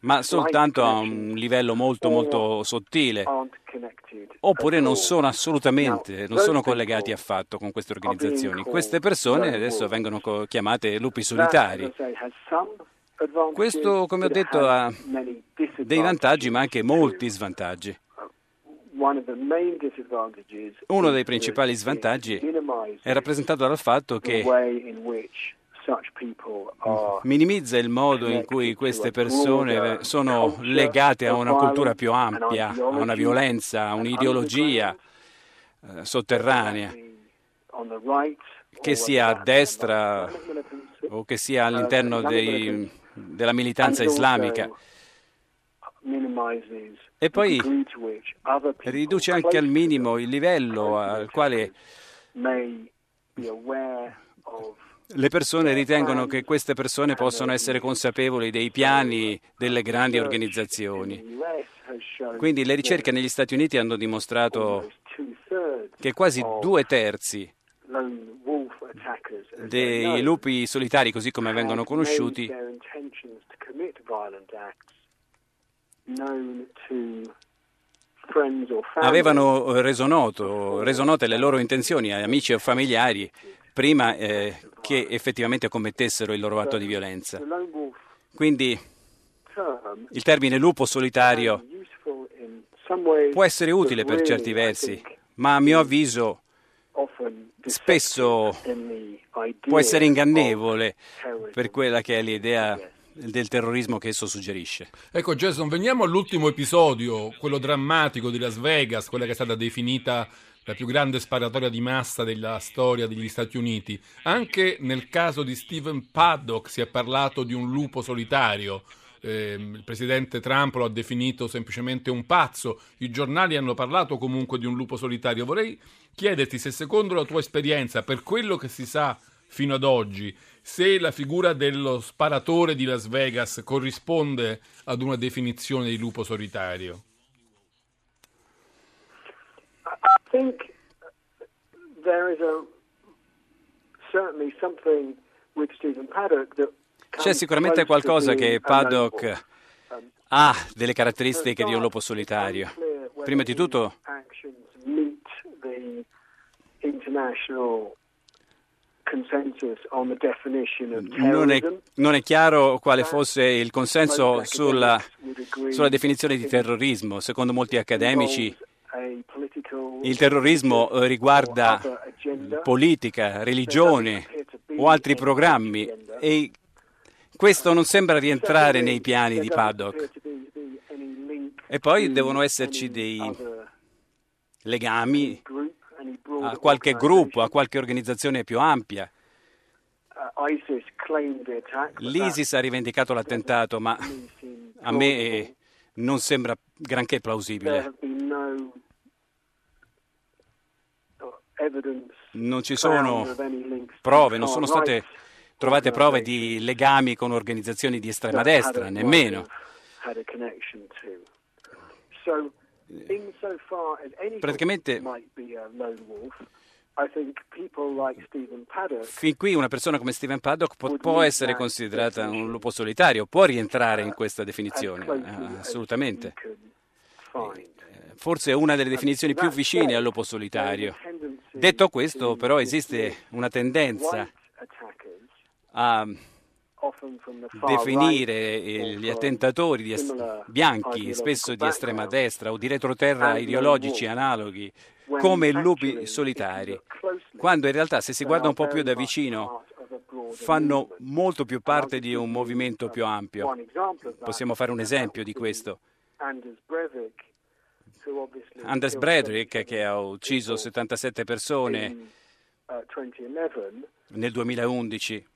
ma soltanto a un livello molto molto sottile, oppure non sono assolutamente, non sono collegati affatto con queste organizzazioni. Queste persone adesso vengono chiamate lupi solitari. Questo, come ho detto, ha dei vantaggi ma anche molti svantaggi. Uno dei principali svantaggi è rappresentato dal fatto che minimizza il modo in cui queste persone sono legate a una cultura più ampia, a una violenza, a un'ideologia eh, sotterranea, che sia a destra o che sia all'interno dei, della militanza islamica. E poi riduce anche al minimo il livello al quale le persone ritengono che queste persone possano essere consapevoli dei piani delle grandi organizzazioni. Quindi le ricerche negli Stati Uniti hanno dimostrato che quasi due terzi dei lupi solitari, così come vengono conosciuti, avevano reso, noto, reso note le loro intenzioni a amici o familiari prima eh, che effettivamente commettessero il loro atto di violenza. Quindi il termine lupo solitario può essere utile per certi versi, ma a mio avviso spesso può essere ingannevole per quella che è l'idea del terrorismo che esso suggerisce. Ecco Jason, veniamo all'ultimo episodio, quello drammatico di Las Vegas, quella che è stata definita la più grande sparatoria di massa della storia degli Stati Uniti. Anche nel caso di Stephen Paddock si è parlato di un lupo solitario. Eh, il presidente Trump lo ha definito semplicemente un pazzo. I giornali hanno parlato comunque di un lupo solitario. Vorrei chiederti se, secondo la tua esperienza, per quello che si sa fino ad oggi, se la figura dello sparatore di Las Vegas corrisponde ad una definizione di lupo solitario. I think there is a certainly something with Stephen Paddock that C'è sicuramente qualcosa che Paddock ha delle caratteristiche di un lupo solitario. Prima di tutto non è, non è, chiaro quale fosse il consenso sulla, sulla definizione di terrorismo. Secondo molti accademici il terrorismo eh, riguarda politica, religione o altri programmi e questo non sembra rientrare nei piani di Paddock. E poi devono esserci dei legami a qualche gruppo, a qualche organizzazione più ampia. L'ISIS ha rivendicato l'attentato, ma a me non sembra granché plausibile. Non ci sono prove, non sono state trovate prove di legami con organizzazioni di estrema destra, nemmeno. Praticamente Fin qui una persona come Stephen Paddock può, può, essere considerata un lupo solitario, può rientrare in questa definizione, eh, assolutamente. Forse è una delle definizioni più vicine al lupo solitario. Detto questo, però, esiste una tendenza a definire gli attentatori di est- bianchi, spesso di estrema destra o di retroterra ideologici analoghi, come lupi solitari, quando in realtà se si guarda un po' più da vicino fanno molto più parte di un movimento più ampio. Possiamo fare un esempio di questo. Anders Breivik, che ha ucciso 77 persone nel 2011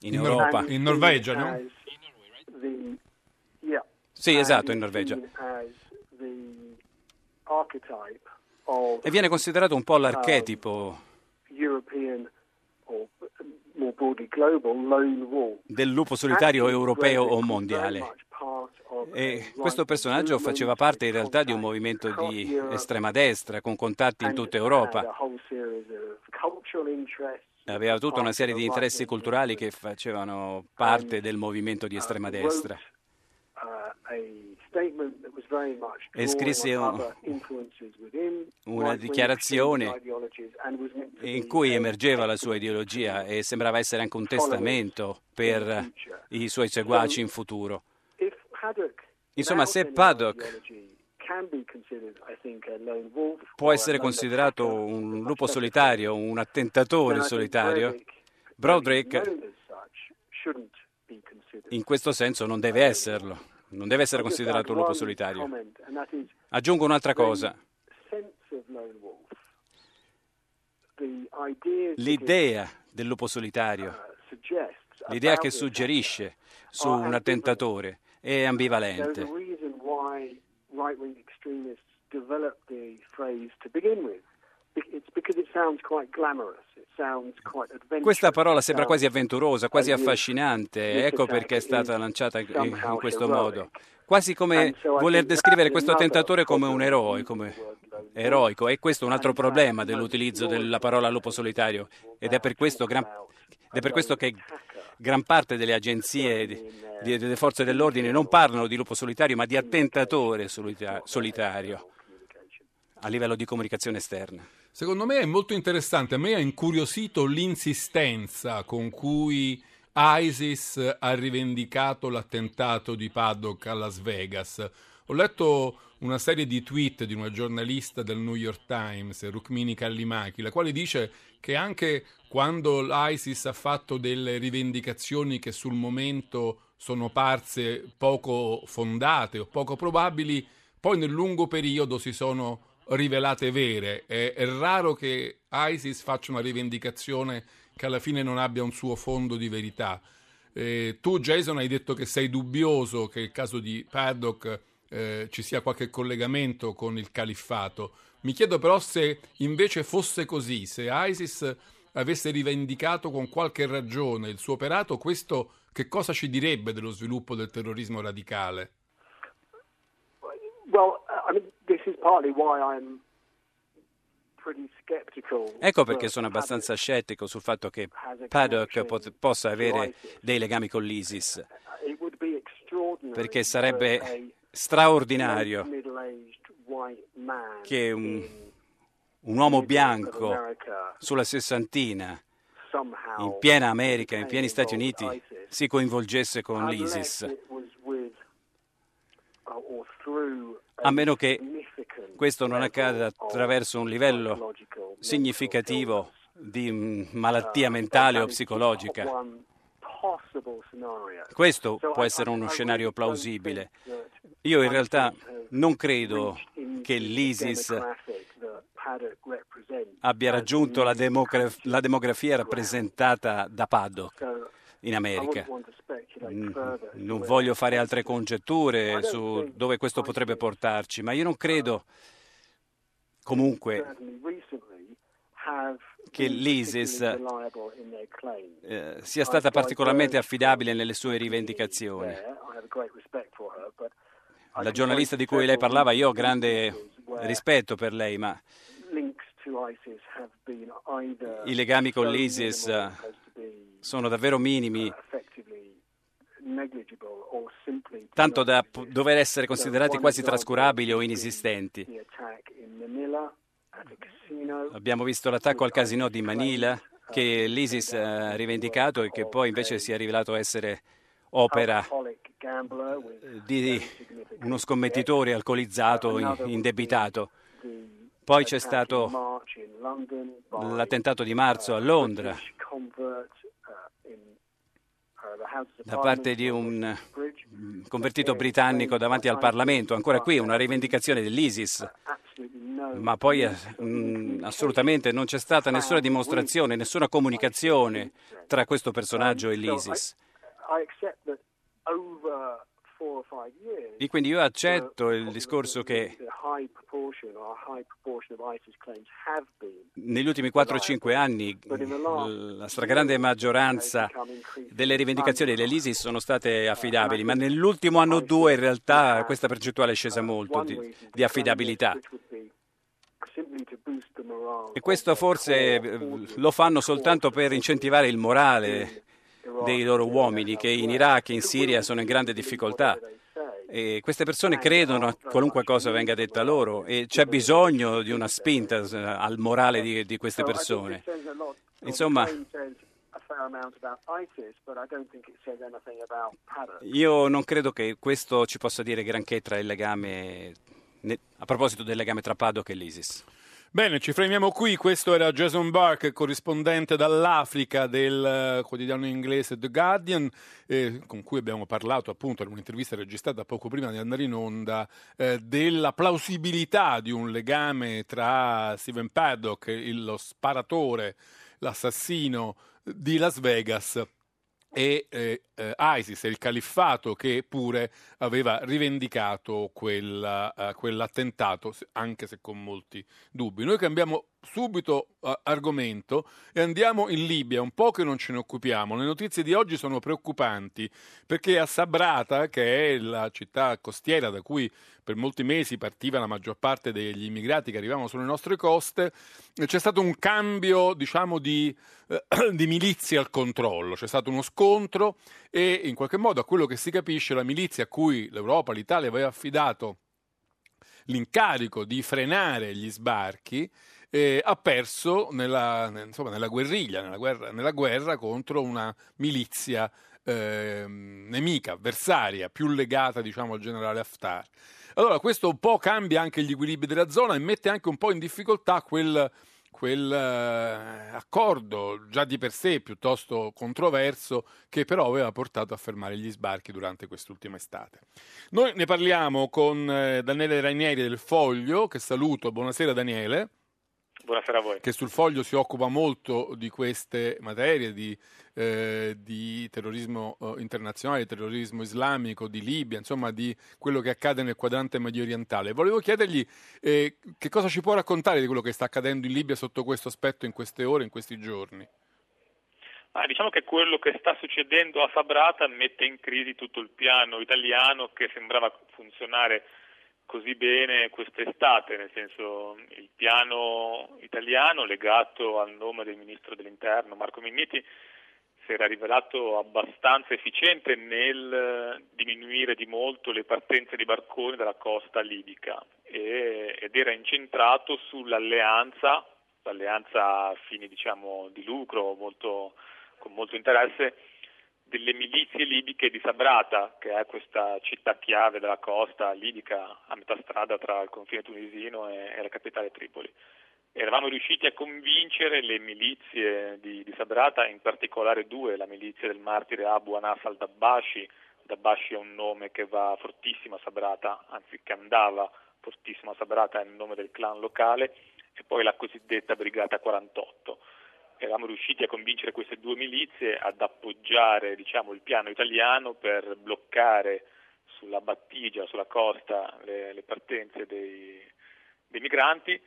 in Europa. In Norvegia, no? Sì, esatto, in Norvegia. E viene considerato un po' l'archetipo del lupo solitario europeo o mondiale. E questo personaggio faceva parte in realtà di un movimento di estrema destra con contatti in tutta Europa. Aveva tutta una serie di interessi culturali che facevano parte del movimento di estrema destra. E scrisse una dichiarazione in cui emergeva la sua ideologia e sembrava essere anche un testamento per i suoi seguaci in futuro. Insomma, se Paddock può essere considerato un lupo solitario, un attentatore solitario, Broderick in questo senso non deve esserlo, non deve essere considerato un lupo solitario. Aggiungo un'altra cosa. L'idea del lupo solitario, l'idea che suggerisce su un attentatore, è ambivalente. Questa parola sembra quasi avventurosa, quasi affascinante, ecco perché è stata lanciata in, questo modo, quasi come voler descrivere questo attentatore come un eroe, come eroico, e questo è un altro problema dell'utilizzo della parola lupo solitario, ed è per questo, gran, è per questo che gran parte delle agenzie delle forze dell'ordine non parlano di lupo solitario, ma di attentatore solitario a livello di comunicazione esterna. Secondo me è molto interessante, a me ha incuriosito l'insistenza con cui ISIS ha rivendicato l'attentato di Paddock a Las Vegas. Ho letto una serie di tweet di una giornalista del New York Times, Rukmini Kallimaki, la quale dice che anche quando l'ISIS ha fatto delle rivendicazioni che sul momento sono parse poco fondate o poco probabili, poi nel lungo periodo si sono rivelate vere. È, è raro che ISIS faccia una rivendicazione che alla fine non abbia un suo fondo di verità. Eh, tu, Jason, hai detto che sei dubbioso che il caso di Paddock eh, ci sia qualche collegamento con il califfato. Mi chiedo però se invece fosse così, se ISIS avesse rivendicato con qualche ragione il suo operato, questo che cosa ci direbbe dello sviluppo del terrorismo radicale? Well, I mean, this is partly why I'm Ecco perché sono abbastanza scettico sul fatto che Paddock pot- possa avere dei legami con l'ISIS, perché sarebbe straordinario che un, un uomo bianco sulla sessantina, in piena America, in pieni Stati Uniti, si coinvolgesse con l'ISIS, a meno che questo non accada attraverso un livello significativo di malattia mentale o psicologica. Questo può essere uno scenario plausibile. Io in realtà non credo che l'ISIS abbia raggiunto la, demogra- la demografia rappresentata da Paddock in America. Non voglio fare altre congetture su dove questo potrebbe portarci, ma io non credo comunque che l'ISIS eh, sia stata particolarmente affidabile nelle sue rivendicazioni. La giornalista di cui lei parlava, io ho grande rispetto per lei, ma i legami con l'ISIS sono davvero minimi, tanto da dover essere considerati quasi trascurabili o inesistenti. Abbiamo visto l'attacco al casino di Manila che l'ISIS ha rivendicato e che poi invece si è rivelato essere opera di uno scommettitore alcolizzato, indebitato. Poi c'è stato l'attentato di marzo a Londra da parte di un convertito britannico davanti al Parlamento. Ancora qui una rivendicazione dell'ISIS, ma poi mh, assolutamente non c'è stata nessuna dimostrazione, nessuna comunicazione tra questo personaggio e l'ISIS. E quindi io accetto il discorso che negli ultimi 4-5 anni la stragrande maggioranza delle rivendicazioni dell'ISIS sono state affidabili, ma nell'ultimo anno o due in realtà questa percentuale è scesa molto di, di affidabilità. E questo forse lo fanno soltanto per incentivare il morale dei loro uomini che in Iraq e in Siria sono in grande difficoltà. E queste persone credono a qualunque cosa venga detta loro e c'è bisogno di una spinta al morale di, di queste persone. Insomma, io non credo che questo ci possa dire granché tra il legame, a proposito del legame tra Paddock e l'ISIS. Bene, ci fermiamo qui. Questo era Jason Burke, corrispondente dall'Africa del uh, quotidiano inglese The Guardian, eh, con cui abbiamo parlato appunto in un'intervista registrata poco prima di andare in onda eh, della plausibilità di un legame tra Steven Paddock, lo sparatore, l'assassino di Las Vegas e eh, eh, ISIS, il califfato che pure aveva rivendicato quella, uh, quell'attentato, anche se con molti dubbi. Noi cambiamo subito uh, argomento e andiamo in Libia, un po' che non ce ne occupiamo. Le notizie di oggi sono preoccupanti perché a Sabrata, che è la città costiera da cui per molti mesi partiva la maggior parte degli immigrati che arrivavano sulle nostre coste, c'è stato un cambio, diciamo, di, eh, [clears throat] di milizie al controllo. C'è stato uno scontro e in qualche modo a quello che si capisce la milizia a cui l'Europa, l'Italia aveva affidato l'incarico di frenare gli sbarchi eh, ha perso nella, insomma, nella guerriglia, nella guerra, nella guerra, contro una milizia eh, nemica, avversaria, più legata diciamo, al generale Haftar. Allora questo un po' cambia anche gli equilibri della zona e mette anche un po' in difficoltà quel quel eh, accordo già di per sé piuttosto controverso che però aveva portato a fermare gli sbarchi durante quest'ultima estate. Noi ne parliamo con eh, Daniele Rainieri del Foglio, che saluto. Buonasera Daniele. Buonasera a voi. Che sul foglio si occupa molto di queste materie, di, eh, di terrorismo eh, internazionale, di terrorismo islamico, di Libia, insomma di quello che accade nel quadrante medio orientale. Volevo chiedergli eh, che cosa ci può raccontare di quello che sta accadendo in Libia sotto questo aspetto in queste ore, in questi giorni. Ah, diciamo che quello che sta succedendo a Sabrata mette in crisi tutto il piano italiano che sembrava funzionare così bene quest'estate, nel senso il piano italiano legato al nome del ministro dell'interno Marco Minniti si era rivelato abbastanza efficiente nel diminuire di molto le partenze di barconi dalla costa libica e, ed era incentrato sull'alleanza, l'alleanza a fini diciamo, di lucro molto, con molto interesse delle milizie libiche di Sabrata, che è questa città chiave della costa libica a metà strada tra il confine tunisino e, e la capitale Tripoli. Eravamo riusciti a convincere le milizie di, di, Sabrata, in particolare due, la milizia del martire Abu Anas al-Dabbashi, Dabbashi è un nome che va fortissimo a Sabrata, anzi che andava fortissimo a Sabrata, è il nome del clan locale, e poi la cosiddetta Brigata 48 eravamo riusciti a convincere queste due milizie ad appoggiare diciamo, il piano italiano per bloccare sulla battigia, sulla costa, le, le partenze dei, dei, migranti,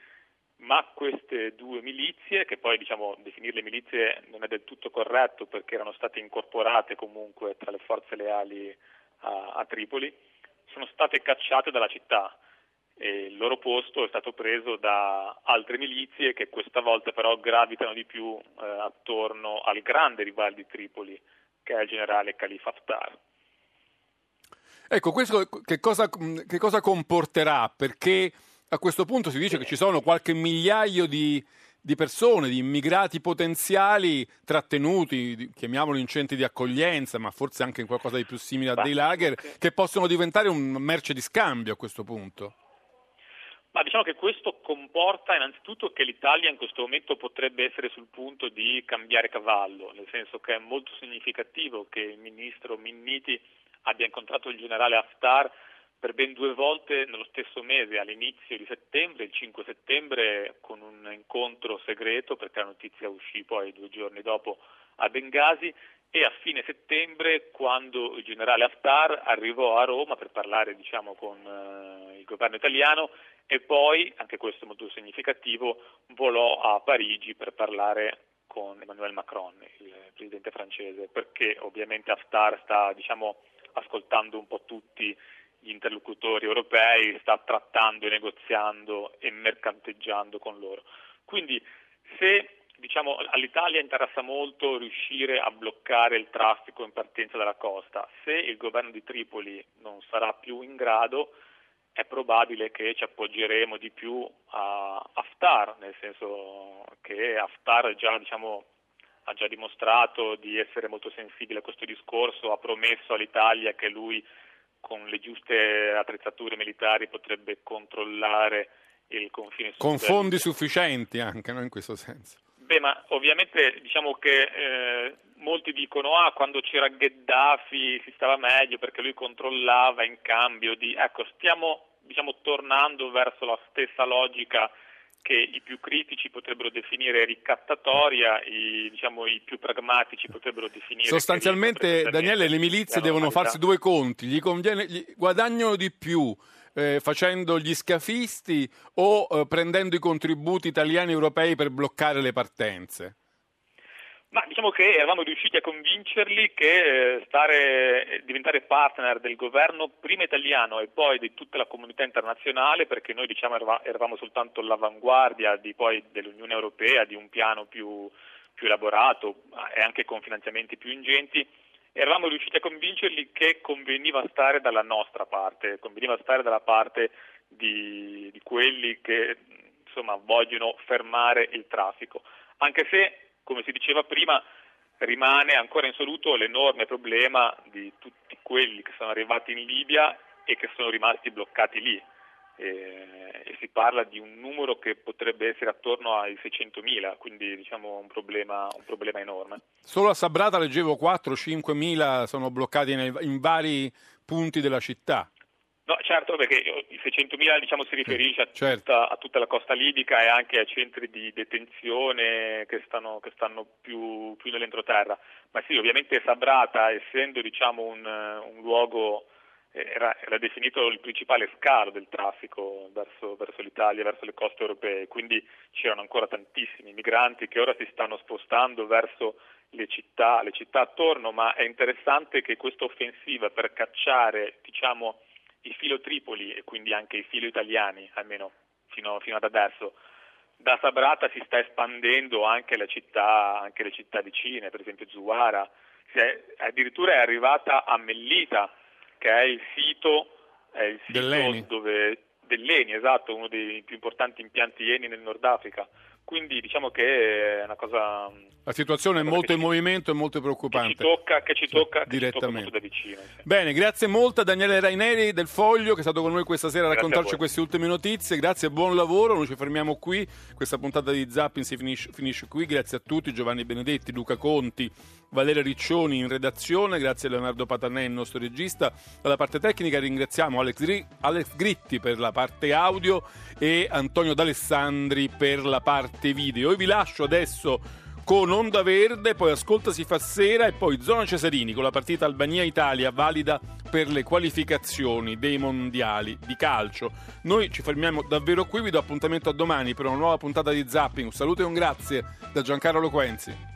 ma queste due milizie, che poi diciamo, definirle milizie non è del tutto corretto perché erano state incorporate comunque tra le forze leali a, a Tripoli, sono state cacciate dalla città e il loro posto è stato preso da altre milizie che questa volta però gravitano di più eh, attorno al grande rivale di Tripoli, che è il generale Khalifa Haftar. Ecco, questo che cosa, che cosa comporterà? Perché a questo punto si dice che ci sono qualche migliaio di, di persone, di immigrati potenziali trattenuti, chiamiamoli in centri di accoglienza, ma forse anche in qualcosa di più simile a dei lager, che possono diventare un merce di scambio a questo punto. Ma diciamo che questo comporta innanzitutto che l'Italia in questo momento potrebbe essere sul punto di cambiare cavallo, nel senso che è molto significativo che il ministro Minniti abbia incontrato il generale Haftar per ben due volte nello stesso mese, all'inizio di settembre, il 5 settembre, con un incontro segreto, perché la notizia uscì poi due giorni dopo a Bengasi, e a fine settembre, quando il generale Haftar arrivò a Roma per parlare diciamo, con eh, il governo italiano e poi, anche questo molto significativo, volò a Parigi per parlare con Emmanuel Macron, il presidente francese, perché ovviamente Haftar sta diciamo, ascoltando un po' tutti gli interlocutori europei, sta trattando e negoziando e mercanteggiando con loro. Quindi se diciamo, all'Italia interessa molto riuscire a bloccare il traffico in partenza dalla costa, se il governo di Tripoli non sarà più in grado, è probabile che ci appoggeremo di più a Haftar, nel senso che Haftar già, diciamo, ha già dimostrato di essere molto sensibile a questo discorso, ha promesso all'Italia che lui con le giuste attrezzature militari potrebbe controllare il confine. Con fondi sufficienti anche, no? in questo senso. Beh, ma ovviamente diciamo che eh, molti dicono ah quando c'era Gheddafi si stava meglio perché lui controllava in cambio di ecco stiamo diciamo tornando verso la stessa logica che i più critici potrebbero definire ricattatoria, i, diciamo, i più pragmatici potrebbero definire... Sostanzialmente, Daniele, le milizie devono farsi due conti, gli, conviene, gli guadagnano di più eh, facendo gli scafisti o eh, prendendo i contributi italiani e europei per bloccare le partenze? Ma diciamo che eravamo riusciti a convincerli che eh, stare, eh, diventare partner del governo prima italiano e poi di tutta la comunità internazionale, perché noi diciamo eravamo soltanto all'avanguardia dell'Unione Europea, di un piano più, più elaborato e anche con finanziamenti più ingenti, eravamo riusciti a convincerli che conveniva stare dalla nostra parte, conveniva stare dalla parte di, di quelli che insomma, vogliono fermare il traffico, anche se come si diceva prima, rimane ancora insoluto l'enorme problema di tutti quelli che sono arrivati in Libia e che sono rimasti bloccati lì. e, e si parla di un numero che potrebbe essere attorno ai 600.000, quindi diciamo un problema, un problema enorme. Solo a Sabrata leggevo 4-5 mila sono bloccati nel, in vari punti della città. No, certo, perché i 600.000 diciamo, si riferisce a, Certo. tutta, a tutta la costa libica e anche ai centri di detenzione che stanno, che stanno più, più nell'entroterra. Ma sì, ovviamente Sabrata, essendo diciamo, un, un luogo, eh, era, era definito il principale scalo del traffico verso, verso l'Italia, verso le coste europee, quindi c'erano ancora tantissimi migranti che ora si stanno spostando verso le città, le città attorno, ma è interessante che questa offensiva per cacciare diciamo, i filo Tripoli e quindi anche i filo italiani, almeno fino, fino ad adesso, da Sabrata si sta espandendo anche le città, anche le città vicine, per esempio Zuwara, Si è- addirittura è arrivata a Mellita, che è il sito, è il sito Dell'ENI. dove dell'ENI, esatto, uno dei più importanti impianti ENI nel Nord Africa. Quindi diciamo che è una cosa mm, La situazione è molto in movimento e molto preoccupante. che ci tocca, che ci tocca, che ci tocca da vicino. sì. Bene, grazie molto a Daniele Raineri del Foglio che è stato con noi questa sera a Grazie a raccontarci voi. queste ultime notizie. Grazie e buon lavoro. Noi ci fermiamo qui. Questa puntata di Zapping si finisce, finisce qui. Grazie a tutti, Giovanni Benedetti, Luca Conti, Valeria Riccioni in redazione. Grazie a Leonardo Patanè, il nostro regista. Alla parte tecnica ringraziamo Alex, Gri- Alex Gritti per la parte audio e Antonio D'Alessandri per la parte video. Io vi lascio adesso con Onda Verde, poi Ascolta si fa sera e poi Zona Cesarini con la partita Albania-Italia valida per le qualificazioni dei mondiali di calcio. Noi ci fermiamo davvero qui, vi do appuntamento a domani per una nuova puntata di Zapping. Un saluto e un grazie da Giancarlo Loquenzi.